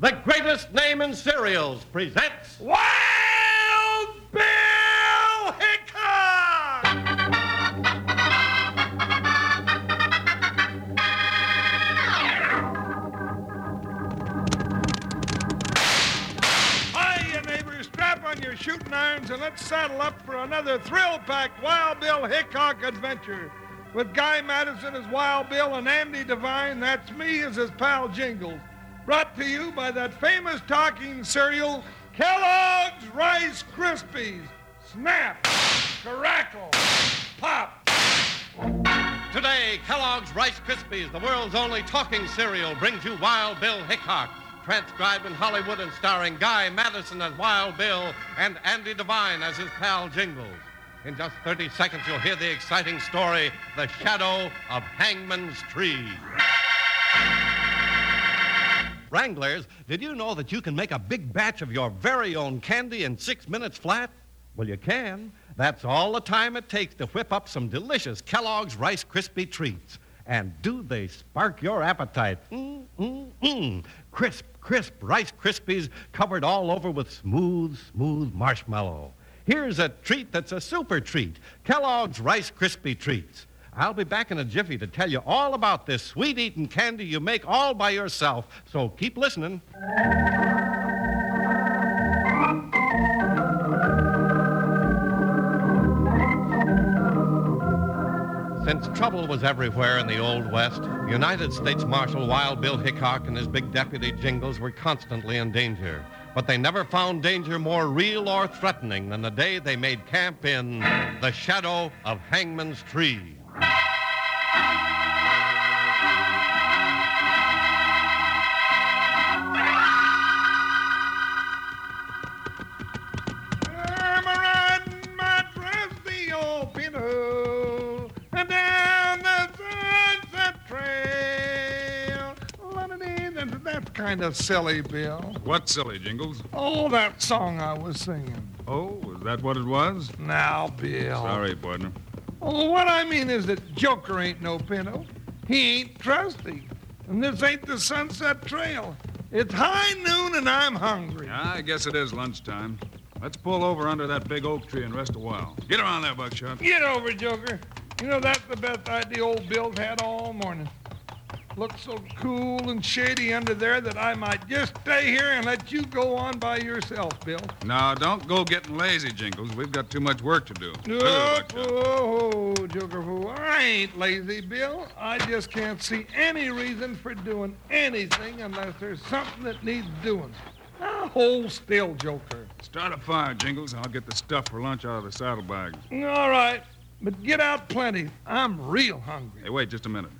the greatest name in cereals, presents Wild Bill Hickok! Hiya, neighbors. Strap on your shooting irons and let's saddle up for another thrill-packed Wild Bill Hickok adventure. With Guy Madison as Wild Bill and Andy Devine, that's me as his pal Jingles. Brought to you by that famous talking cereal, Kellogg's Rice Krispies. Snap, crackle, pop. Today, Kellogg's Rice Krispies, the world's only talking cereal, brings you Wild Bill Hickok, transcribed in Hollywood and starring Guy Madison as Wild Bill and Andy Devine as his pal Jingles. In just 30 seconds, you'll hear the exciting story, The Shadow of Hangman's Tree. Wranglers, did you know that you can make a big batch of your very own candy in six minutes flat? Well, you can. That's all the time it takes to whip up some delicious Kellogg's Rice Krispie treats. And do they spark your appetite? Mm, mm, mm. Crisp, crisp Rice Krispies covered all over with smooth, smooth marshmallow. Here's a treat that's a super treat Kellogg's Rice Krispie Treats. I'll be back in a jiffy to tell you all about this sweet eating candy you make all by yourself, so keep listening. Since trouble was everywhere in the Old West, United States Marshal Wild Bill Hickok and his big deputy Jingles were constantly in danger. But they never found danger more real or threatening than the day they made camp in the shadow of Hangman's Tree. Kind of silly, Bill. What silly jingles? Oh, that song I was singing. Oh, is that what it was? Now, Bill. Sorry, partner. Oh, what I mean is that Joker ain't no pinto. He ain't trusty. And this ain't the Sunset Trail. It's high noon and I'm hungry. I guess it is lunchtime. Let's pull over under that big oak tree and rest a while. Get around there, Buckshot. Get over, Joker. You know, that's the best idea old Bill's had all morning. Looks so cool and shady under there that I might just stay here and let you go on by yourself, Bill. Now, don't go getting lazy, Jingles. We've got too much work to do. Oh, oh, oh, Joker fool. I ain't lazy, Bill. I just can't see any reason for doing anything unless there's something that needs doing. Now, hold still, Joker. Start a fire, Jingles. And I'll get the stuff for lunch out of the saddlebags. All right, but get out plenty. I'm real hungry. Hey, wait just a minute.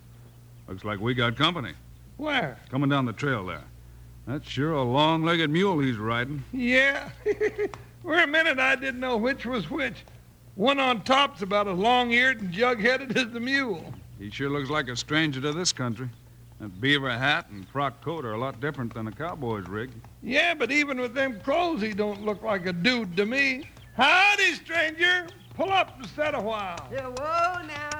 Looks like we got company. Where? Coming down the trail there. That's sure a long-legged mule he's riding. Yeah. For a minute, I didn't know which was which. One on top's about as long-eared and jug-headed as the mule. He sure looks like a stranger to this country. That beaver hat and frock coat are a lot different than a cowboy's rig. Yeah, but even with them clothes, he don't look like a dude to me. Howdy, stranger. Pull up and set a while. Yeah, whoa, now,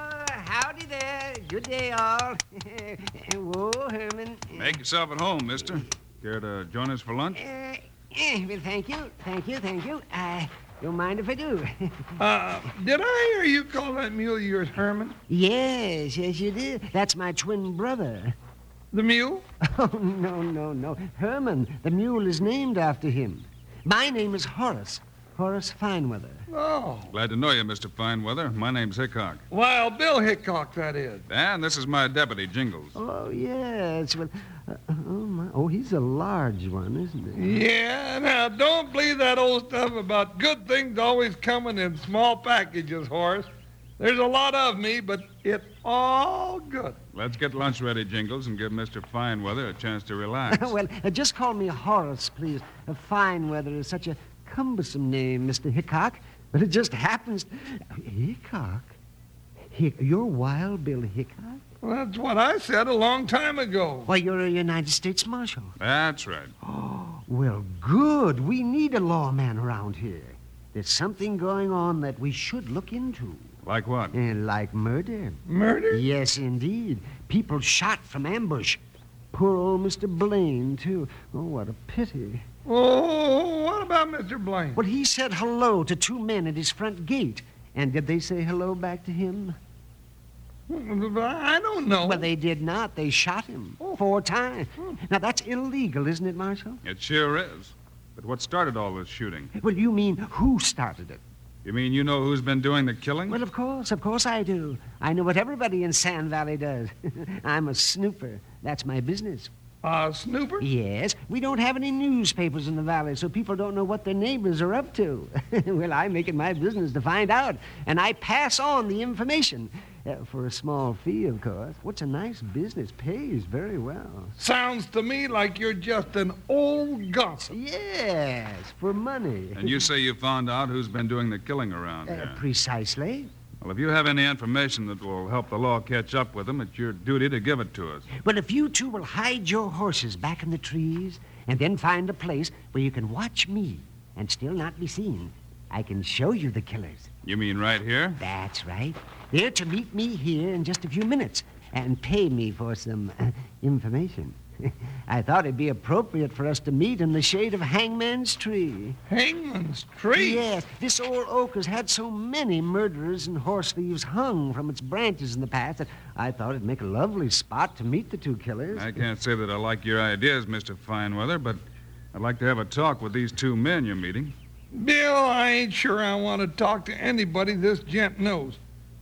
howdy there. Good day, all. Whoa, Herman. Make yourself at home, mister. Care to join us for lunch? Uh, eh, well, thank you, thank you, thank you. I don't mind if I do. Uh, did I hear you call that mule of yours Herman? yes, yes, you did. That's my twin brother. The mule? Oh, no, no, no. Herman, the mule is named after him. My name is Horace. Horace Fineweather. Oh. Glad to know you, Mr. Fineweather. My name's Hickok. Wild Bill Hickok, that is. And this is my deputy, Jingles. Oh, yes. Well, uh, oh, my. Oh, he's a large one, isn't he? Yeah, now don't believe that old stuff about good things always coming in small packages, Horace. There's a lot of me, but it's all good. Let's get lunch ready, Jingles, and give Mr. Fineweather a chance to relax. well, uh, just call me Horace, please. Uh, Fineweather is such a cumbersome name, Mr. Hickok. But it just happens. Hickok? Hick- you're Wild Bill Hickok? Well, that's what I said a long time ago. Why, you're a United States Marshal. That's right. Oh, well, good. We need a lawman around here. There's something going on that we should look into. Like what? Uh, like murder. Murder? Yes, indeed. People shot from ambush. Poor old Mr. Blaine, too. Oh, what a pity. Oh, what about Mr. Blaine? Well, he said hello to two men at his front gate. And did they say hello back to him? I don't know. Well, they did not. They shot him oh. four times. Now, that's illegal, isn't it, Marshal? It sure is. But what started all this shooting? Well, you mean who started it? You mean you know who's been doing the killing? Well, of course, of course I do. I know what everybody in Sand Valley does. I'm a snooper. That's my business. Uh, Snooper? Yes, we don't have any newspapers in the valley, so people don't know what their neighbors are up to. well, I make it my business to find out, and I pass on the information. Uh, for a small fee, of course. What's a nice business? Pays very well. Sounds to me like you're just an old gossip. Yes, for money. And you say you found out who's been doing the killing around Uh, here. precisely. Well, if you have any information that will help the law catch up with them, it's your duty to give it to us. Well, if you two will hide your horses back in the trees and then find a place where you can watch me and still not be seen, I can show you the killers. You mean right here? That's right. They're to meet me here in just a few minutes and pay me for some uh, information. I thought it'd be appropriate for us to meet in the shade of Hangman's Tree. Hangman's tree? Yes, this old oak has had so many murderers and horse thieves hung from its branches in the past that I thought it'd make a lovely spot to meet the two killers. I can't say that I like your ideas, Mr. Fineweather, but I'd like to have a talk with these two men you're meeting. Bill, I ain't sure I want to talk to anybody this gent knows.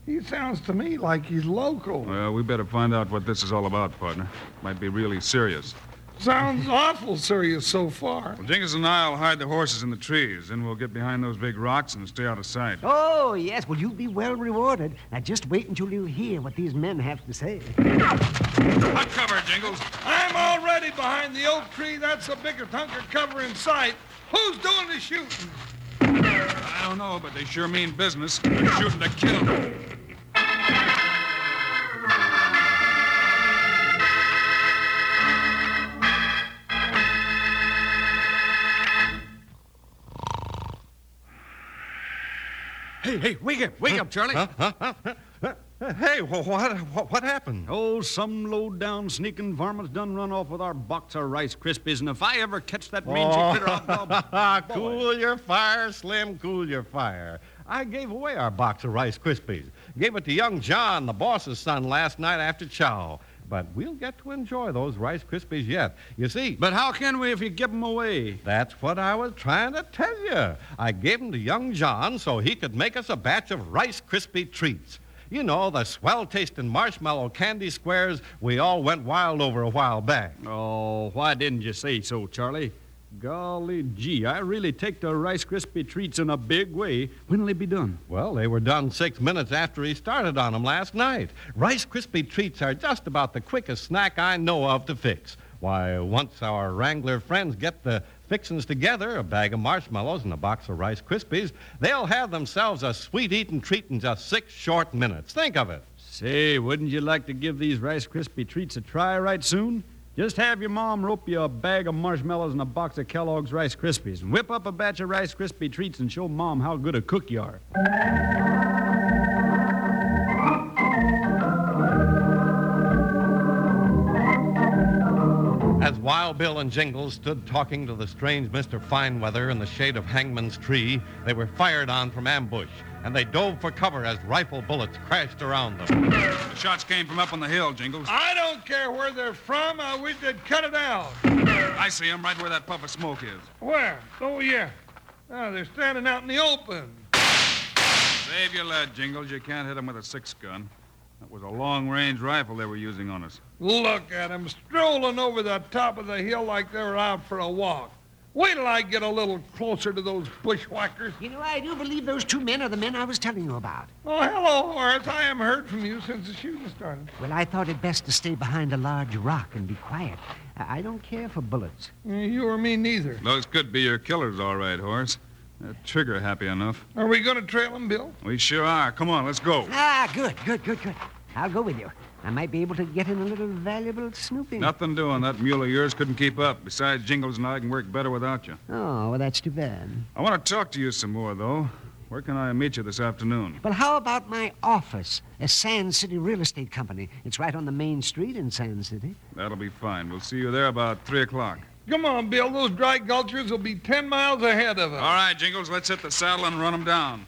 He sounds to me like he's local. Well, we better find out what this is all about, partner. Might be really serious. Sounds awful serious so far. Well, Jenkins and I'll hide the horses in the trees, then we'll get behind those big rocks and stay out of sight. Oh, yes. Well, you'll be well rewarded. Now, just wait until you hear what these men have to say. Hot cover, Jingles. I'm already behind the oak tree. That's the biggest hunk of cover in sight. Who's doing the shooting? I don't know, but they sure mean business. They're shooting to kill. Hey, hey, wake up, wake up, Charlie. Huh? Huh? Huh? Hey, wh- what, what, what happened? Oh, some low-down sneaking varmint's done run off with our box of Rice Krispies, and if I ever catch that mangy critter, oh. I'll... I'll- cool your fire, Slim, cool your fire. I gave away our box of Rice Krispies. Gave it to young John, the boss's son, last night after chow. But we'll get to enjoy those Rice Krispies yet. You see, But how can we if you give 'em away? that's what I was trying to tell you. I gave 'em to young John so he could make us a batch of Rice Krispie treats. You know, the swell tasting marshmallow candy squares we all went wild over a while back. Oh, why didn't you say so, Charlie? Golly gee, I really take the Rice Krispie treats in a big way. When'll they be done? Well, they were done six minutes after he started on 'em last night. Rice Krispie treats are just about the quickest snack I know of to fix. Why, once our Wrangler friends get the fixins together, a bag of marshmallows and a box of Rice Krispies, they'll have themselves a sweet eating treat in just six short minutes. Think of it. Say, wouldn't you like to give these Rice Krispie treats a try right soon? Just have your mom rope you a bag of marshmallows and a box of Kellogg's Rice Krispies, and whip up a batch of Rice Krispie treats and show mom how good a cook you are. As Wild Bill and Jingles stood talking to the strange Mr. Fineweather in the shade of Hangman's tree, they were fired on from ambush, and they dove for cover as rifle bullets crashed around them. The shots came from up on the hill, Jingles. I don't care where they're from. I wish they'd cut it out. I see 'em right where that puff of smoke is. Where? Oh, yeah. Ah, they're standing out in the open. Save your lead, Jingles. You can't hit 'em with a six gun. That was a long-range rifle they were using on us. Look at 'em strolling over the top of the hill like they were out for a walk. Wait till I get a little closer to those bushwhackers. You know, I do believe those two men are the men I was telling you about. Oh, hello, Horace. I haven't heard from you since the shooting started. Well, I thought it best to stay behind a large rock and be quiet. I I don't care for bullets. You or me neither. Those could be your killers, all right, Horace. They're trigger happy enough. Are we going to trail 'em, Bill? We sure are. Come on, let's go. Ah, good, good, good, good. I'll go with you. I might be able to get in a little valuable snooping. Nothing doing. That mule of yours couldn't keep up. Besides, Jingles and I can work better without you. Oh, well, that's too bad. I want to talk to you some more, though. Where can I meet you this afternoon? Well, how about my office, a Sand City Real Estate Company? It's right on the main street in Sand City. That'll be fine. We'll see you there about 3 o'clock. Come on, Bill. Those dry gulchers will be 10 miles ahead of us. All right, Jingles, let's hit the saddle and run them down.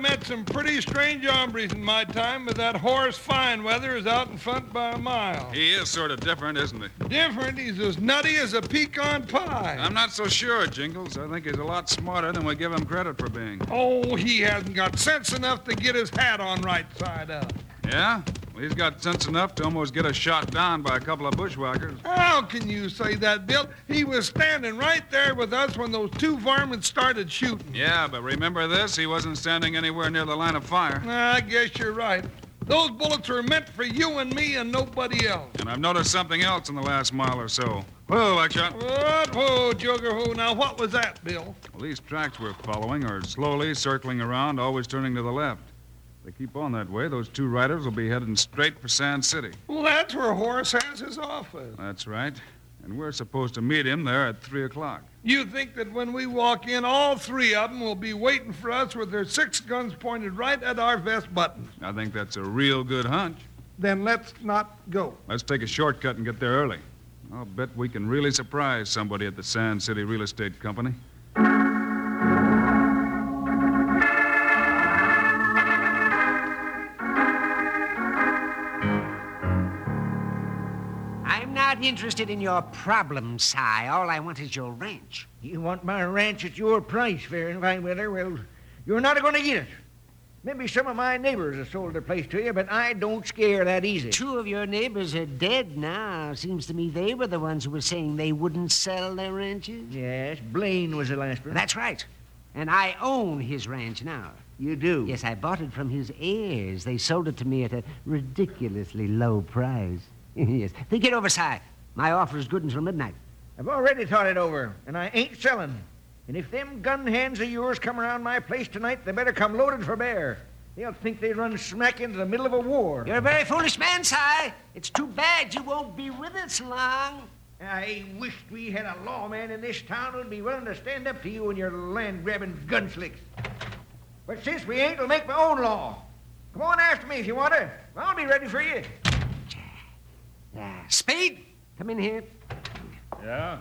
Met some pretty strange hombres in my time, but that Horace Fineweather is out in front by a mile. He is sort of different, isn't he? Different, he's as nutty as a pecan pie. I'm not so sure, Jingles. I think he's a lot smarter than we give him credit for being. Oh, he hasn't got sense enough to get his hat on right side up. Yeah? Well, he's got sense enough to almost get us shot down by a couple of bushwhackers. How can you say that, Bill? He was standing right there with us when those two varmints started shooting. Yeah, but remember this? He wasn't standing anywhere near the line of fire. I guess you're right. Those bullets were meant for you and me and nobody else. And I've noticed something else in the last mile or so. Whoa, Buckshot. What? Whoa, Joker, who? Now, what was that, Bill? Well, these tracks we're following are slowly circling around, always turning to the left. They keep on that way, those two riders will be heading straight for Sand City. Well, that's where Horace has his office. That's right. And we're supposed to meet him there at 3 o'clock. You think that when we walk in, all three of them will be waiting for us with their six guns pointed right at our vest buttons? I think that's a real good hunch. Then let's not go. Let's take a shortcut and get there early. I'll bet we can really surprise somebody at the Sand City Real Estate Company. Interested in your problems, Si. All I want is your ranch. You want my ranch at your price, Fineweather? Well, you're not going to get it. Maybe some of my neighbors have sold their place to you, but I don't scare that easy. Two of your neighbors are dead now. Seems to me they were the ones who were saying they wouldn't sell their ranches. Yes, Blaine was the last one. That's right. And I own his ranch now. You do? Yes, I bought it from his heirs. They sold it to me at a ridiculously low price. yes. Think it over, Si. My offer is good until midnight. I've already thought it over, and I ain't selling. And if them gun hands of yours come around my place tonight, they better come loaded for bear. They'll think they run smack into the middle of a war. You're a very foolish man, Si. It's too bad you won't be with us long. I wished we had a lawman in this town who'd be willing to stand up to you and your land-grabbing gun gunslicks. But since we ain't, we'll make my own law. Come on after me if you want to. I'll be ready for you. Spade, come in here. Yeah?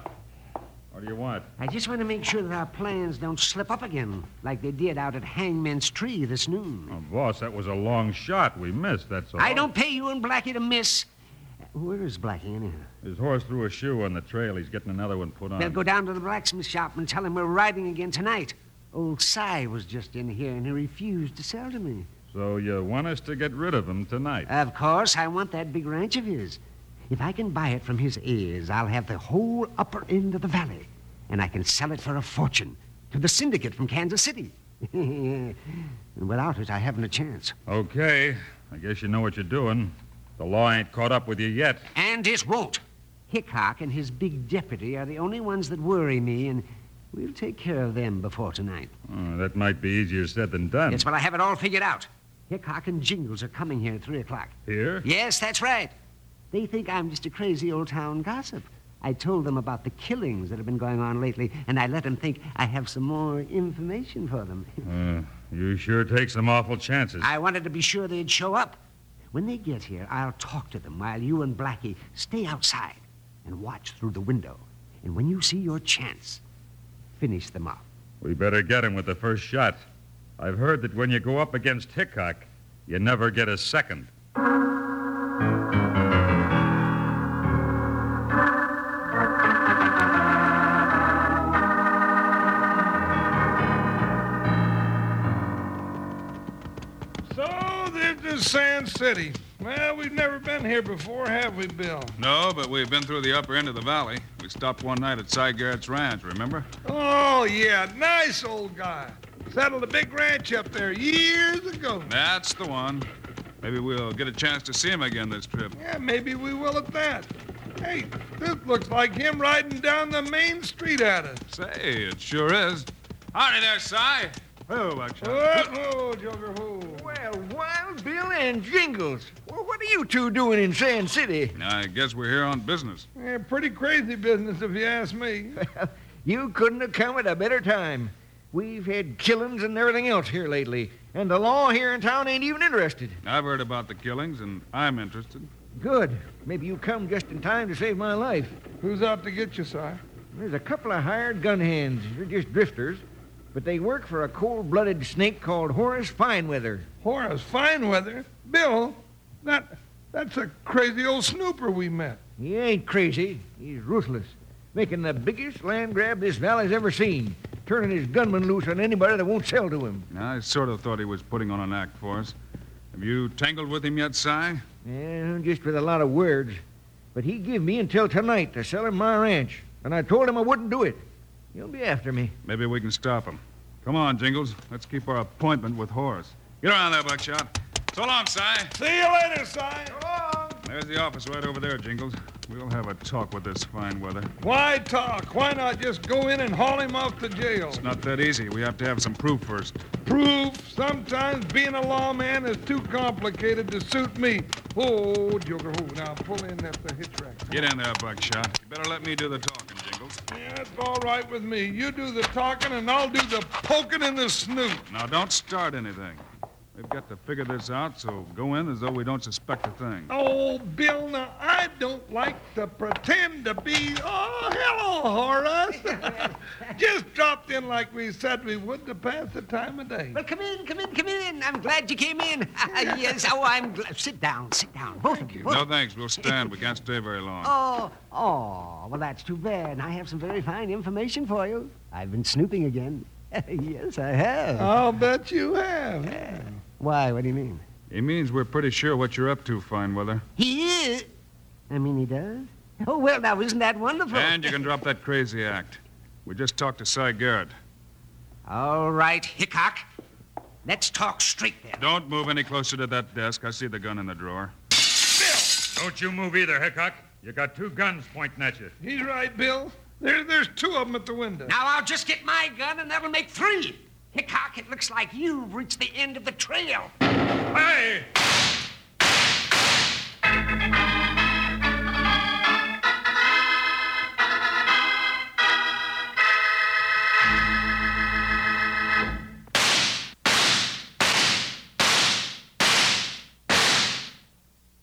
What do you want? I just want to make sure that our plans don't slip up again, like they did out at Hangman's Tree this noon. Oh, boss, that was a long shot. We missed, that's all. I don't pay you and Blackie to miss. Where is Blackie, anyhow? His horse threw a shoe on the trail. He's getting another one put on. They'll go down to the blacksmith shop and tell him we're riding again tonight. Old Si was just in here, and he refused to sell to me. So you want us to get rid of him tonight? Of course, I want that big ranch of his. If I can buy it from his heirs, I'll have the whole upper end of the valley, and I can sell it for a fortune to the syndicate from Kansas City. and without it, I haven't a chance. Okay. I guess you know what you're doing. The law ain't caught up with you yet. And it won't. Hickok and his big deputy are the only ones that worry me, and we'll take care of them before tonight. Oh, that might be easier said than done. Yes, well, I have it all figured out. Hickok and Jingles are coming here at 3 o'clock. Here? Yes, that's right. They think I'm just a crazy old town gossip. I told them about the killings that have been going on lately, and I let them think I have some more information for them. Uh, you sure take some awful chances. I wanted to be sure they'd show up. When they get here, I'll talk to them while you and Blackie stay outside and watch through the window. And when you see your chance, finish them off. We better get him with the first shot. I've heard that when you go up against Hickok, you never get a second. City. Well, we've never been here before, have we, Bill? No, but we've been through the upper end of the valley. We stopped one night at Cy Garrett's ranch, remember? Oh, yeah, nice old guy. Settled a big ranch up there years ago. That's the one. Maybe we'll get a chance to see him again this trip. Yeah, maybe we will at that. Hey, this looks like him riding down the main street at us. Say, it sure is. Howdy there, Cy. Oh, Buckshot. Whoa, whoa, Joker, whoa. Well, Wild Bill and Jingles. Well, what are you two doing in Sand City? I guess we're here on business. Yeah, pretty crazy business, if you ask me. You couldn't have come at a better time. We've had killings and everything else here lately, and the law here in town ain't even interested. I've heard about the killings, and I'm interested. Good. Maybe you come just in time to save my life. Who's out to get you, Si? There's a couple of hired gun hands. They're just drifters, but they work for a cold-blooded snake called Horace Fineweather. Horace Fineweather. Bill, that that's a crazy old snooper we met. He ain't crazy. He's ruthless, making the biggest land grab this valley's ever seen, turning his gunmen loose on anybody that won't sell to him. I sort of thought he was putting on an act for us. Have you tangled with him yet, Si? Yeah, just with a lot of words. But he give me until tonight to sell him my ranch, and I told him I wouldn't do it. He'll be after me. Maybe we can stop him. Come on, Jingles. Let's keep our appointment with Horace. Get around there, Buckshot. So long, Si. See you later, Si. There's the office right over there, Jingles. We'll have a talk with this Fineweather. Why talk? Why not just go in and haul him off to jail? It's not that easy. We have to have some proof first. Proof. Sometimes being a lawman is too complicated to suit me. Oh, Joker, who? Now pull in at the hitch rack. Get in there, Buckshot. You better let me do the talking, Jingles. Yeah, that's all right with me. You do the talking, and I'll do the poking in the snoot. Now, don't start anything. We've got to figure this out, so go in as though we don't suspect a thing. Oh, Bill, now I don't like to pretend to be. Oh, hello, Horace. Just dropped in like we said we would to pass the time of day. Well, come in, come in, come in. I'm glad you came in. yes, oh, I'm glad. Sit down, sit down, both of you. both No thanks. We'll stand. We can't stay very long. Oh, oh, well, that's too bad. I have some very fine information for you. I've been snooping again. yes, I have. I'll bet you have. Why? What do you mean? He means we're pretty sure what you're up to, Fineweather. He is. I mean, he does? Oh, well, now, isn't that wonderful? And you can drop that crazy act. We just talked to Cy Garrett. All right, Hickok. Let's talk straight then. Don't move any closer to that desk. I see the gun in the drawer. Bill! Don't you move either, Hickok. You got two guns pointing at you. He's right, Bill. There, there's two of them at the window. Now, I'll just get my gun, and that'll make three. Hickok, it looks like you've reached the end of the trail. Hey!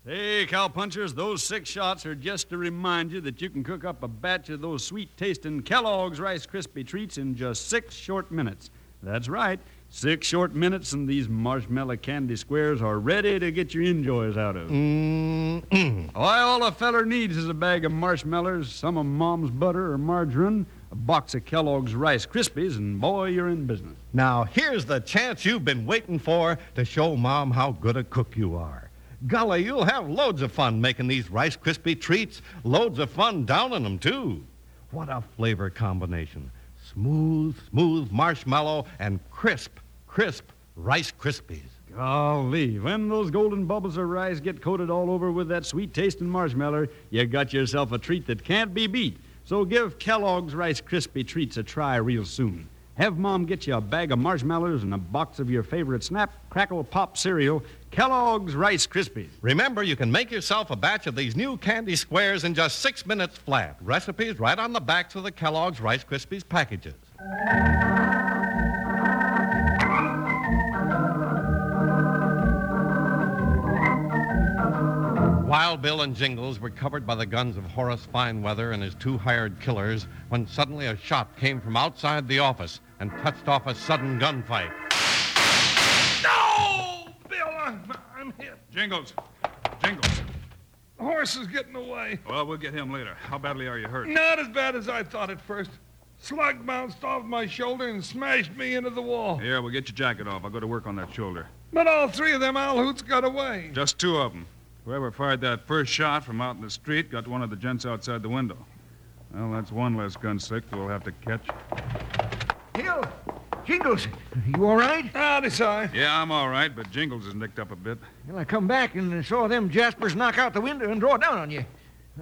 Hey, cowpunchers, those six shots are just to remind you that you can cook up a batch of those sweet tasting Kellogg's Rice Krispie treats in just six short minutes. That's right, six short minutes, and these marshmallow candy squares are ready to get your enjoys out of. Mm-mm. Why, all a feller needs is a bag of marshmallows, some of Mom's butter or margarine, a box of Kellogg's Rice Krispies, and boy, you're in business. Now, here's the chance you've been waiting for to show Mom how good a cook you are. Golly, you'll have loads of fun making these Rice Krispie treats, loads of fun downing them, too. What a flavor combination. Smooth, smooth marshmallow and crisp, crisp Rice Krispies. Golly, when those golden bubbles of rice get coated all over with that sweet tasting marshmallow, you got yourself a treat that can't be beat. So give Kellogg's Rice Krispie treats a try real soon. Have Mom get you a bag of marshmallows and a box of your favorite Snap, Crackle, Pop cereal, Kellogg's Rice Krispies. Remember, you can make yourself a batch of these new candy squares in just six minutes flat. Recipes right on the backs of the Kellogg's Rice Krispies packages. Wild Bill and Jingles were covered by the guns of Horace Fineweather and his two hired killers when suddenly a shot came from outside the office and touched off a sudden gunfight. No! Bill, I'm, I'm hit. Jingles! Jingles! The horse is getting away. Well, we'll get him later. How badly are you hurt? Not as bad as I thought at first. Slug bounced off my shoulder and smashed me into the wall. Here, we'll get your jacket off. I'll go to work on that shoulder. But all three of them Alhoots got away. Just two of them. Whoever fired that first shot from out in the street got one of the gents outside the window. Well, that's one less gun sick we'll have to catch. Hill! Jingles! You all right? Howdy, Si. Yeah, I'm all right, but Jingles is nicked up a bit. Well, I come back and saw them Jaspers knock out the window and draw down on you.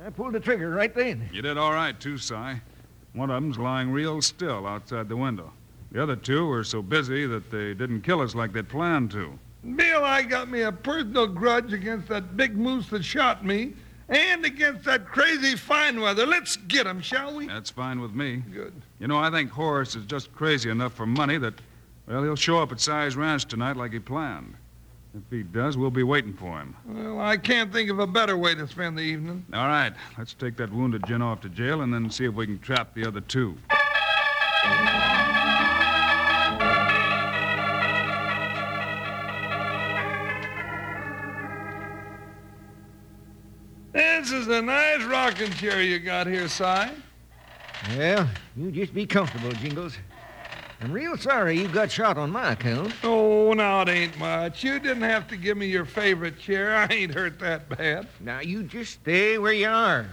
I pulled the trigger right then. You did all right, too, Si. One of them's lying real still outside the window. The other two were so busy that they didn't kill us like they'd planned to. Bill, I got me a personal grudge against that big moose that shot me and against that crazy Fineweather. Let's get him, shall we? That's fine with me. Good. You know, I think Horace is just crazy enough for money that, well, he'll show up at Si's Ranch tonight like he planned. If he does, we'll be waiting for him. Well, I can't think of a better way to spend the evening. All right, let's take that wounded gent off to jail and then see if we can trap the other two. Is a nice rocking chair you got here, Si. Well, you just be comfortable, Jingles. I'm real sorry you got shot on my account. Oh, now it ain't much. You didn't have to give me your favorite chair. I ain't hurt that bad. Now, you just stay where you are.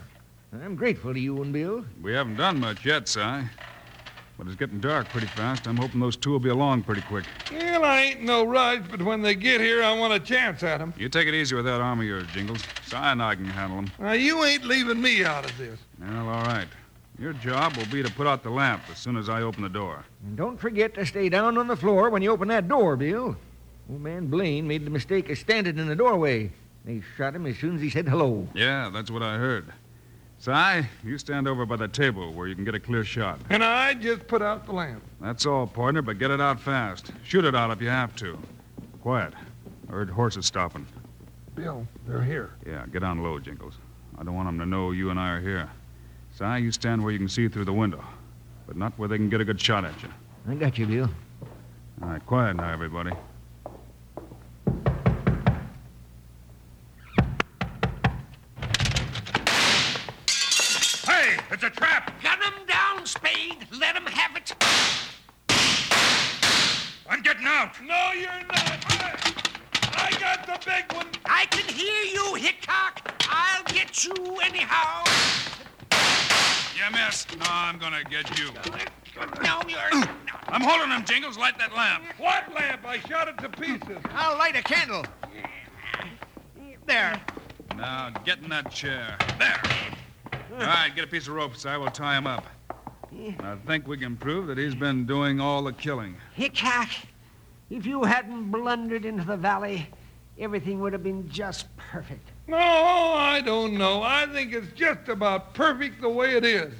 I'm grateful to you and Bill. We haven't done much yet, Si. But it's getting dark pretty fast. I'm hoping those two will be along pretty quick. Well, I ain't no rush, but when they get here, I want a chance at 'em. You take it easy with that arm of yours, Jingles. Si and I can handle them. Now, you ain't leaving me out of this. Well, all right. Your job will be to put out the lamp as soon as I open the door. And don't forget to stay down on the floor when you open that door, Bill. Old man Blaine made the mistake of standing in the doorway. They shot him as soon as he said hello. Yeah, that's what I heard. Si, you stand over by the table where you can get a clear shot. And I just put out the lamp. That's all, partner, but get it out fast. Shoot it out if you have to. Quiet. I heard horses stopping. Bill, they're here. Yeah, get on low, Jingles. I don't want them to know you and I are here. Si, you stand where you can see through the window, but not where they can get a good shot at you. I got you, Bill. All right, quiet now, everybody. Hey, it's a trap! Gun him down, Spade. Let him have it. I'm getting out! No, you're not. I, I got the big one. I can hear you, Hickok. I'll get you anyhow. You missed. No, I'm gonna get you. No, you're. I'm holding him, Jingles. Light that lamp. What lamp? I shot it to pieces. I'll light a candle. There. Now, get in that chair. There. All right, get a piece of rope, Si. We'll tie him up. I think we can prove that he's been doing all the killing. Hickok, if you hadn't blundered into the valley, everything would have been just perfect. No, I don't know. I think it's just about perfect the way it is.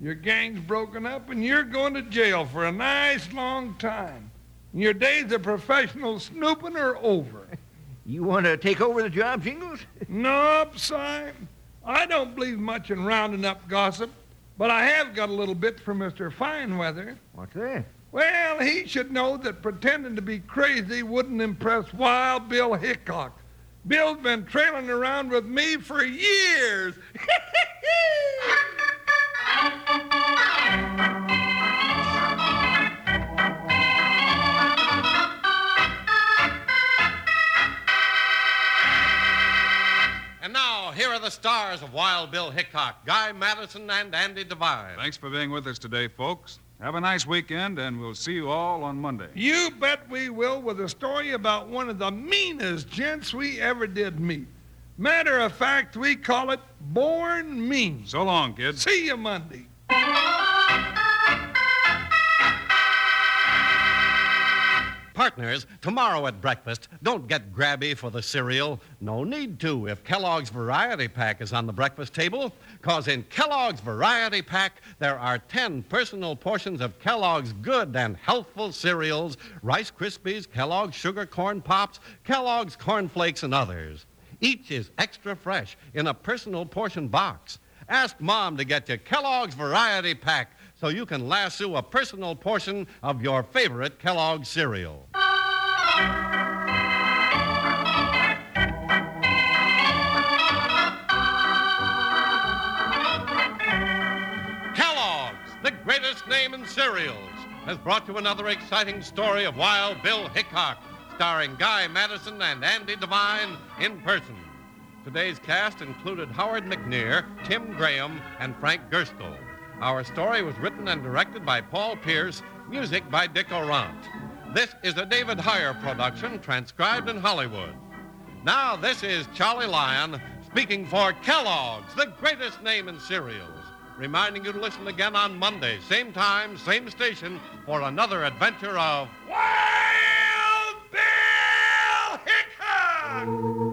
Your gang's broken up and you're going to jail for a nice long time. Your days of professional snooping are over. You want to take over the job, Jingles? nope, Si. I don't believe much in rounding up gossip, but I have got a little bit from Mr. Fineweather. What's that? Well, he should know that pretending to be crazy wouldn't impress Wild Bill Hickok. Bill's been trailing around with me for years. now, here are the stars of Wild Bill Hickok, Guy Madison, and Andy Devine. Thanks for being with us today, folks. Have a nice weekend, and we'll see you all on Monday. You bet we will with a story about one of the meanest gents we ever did meet. Matter of fact, we call it Born Mean. So long, kids. See you Monday. Partners, tomorrow at breakfast, don't get grabby for the cereal. No need to if Kellogg's Variety Pack is on the breakfast table, because in Kellogg's Variety Pack, there are 10 personal portions of Kellogg's good and healthful cereals Rice Krispies, Kellogg's Sugar Corn Pops, Kellogg's Corn Flakes, and others. Each is extra fresh in a personal portion box. Ask Mom to get you Kellogg's Variety Pack so you can lasso a personal portion of your favorite Kellogg's cereal. Kellogg's, the greatest name in cereals, has brought you another exciting story of Wild Bill Hickok, starring Guy Madison and Andy Devine in person. Today's cast included Howard McNear, Tim Graham, and Frank Gerstle. Our story was written and directed by Paul Pierce, music by Dick Orant. This is a David Heyer production transcribed in Hollywood. Now, this is Charlie Lyon speaking for Kellogg's, the greatest name in cereals, reminding you to listen again on Monday, same time, same station, for another adventure of Wild Bill Hickok!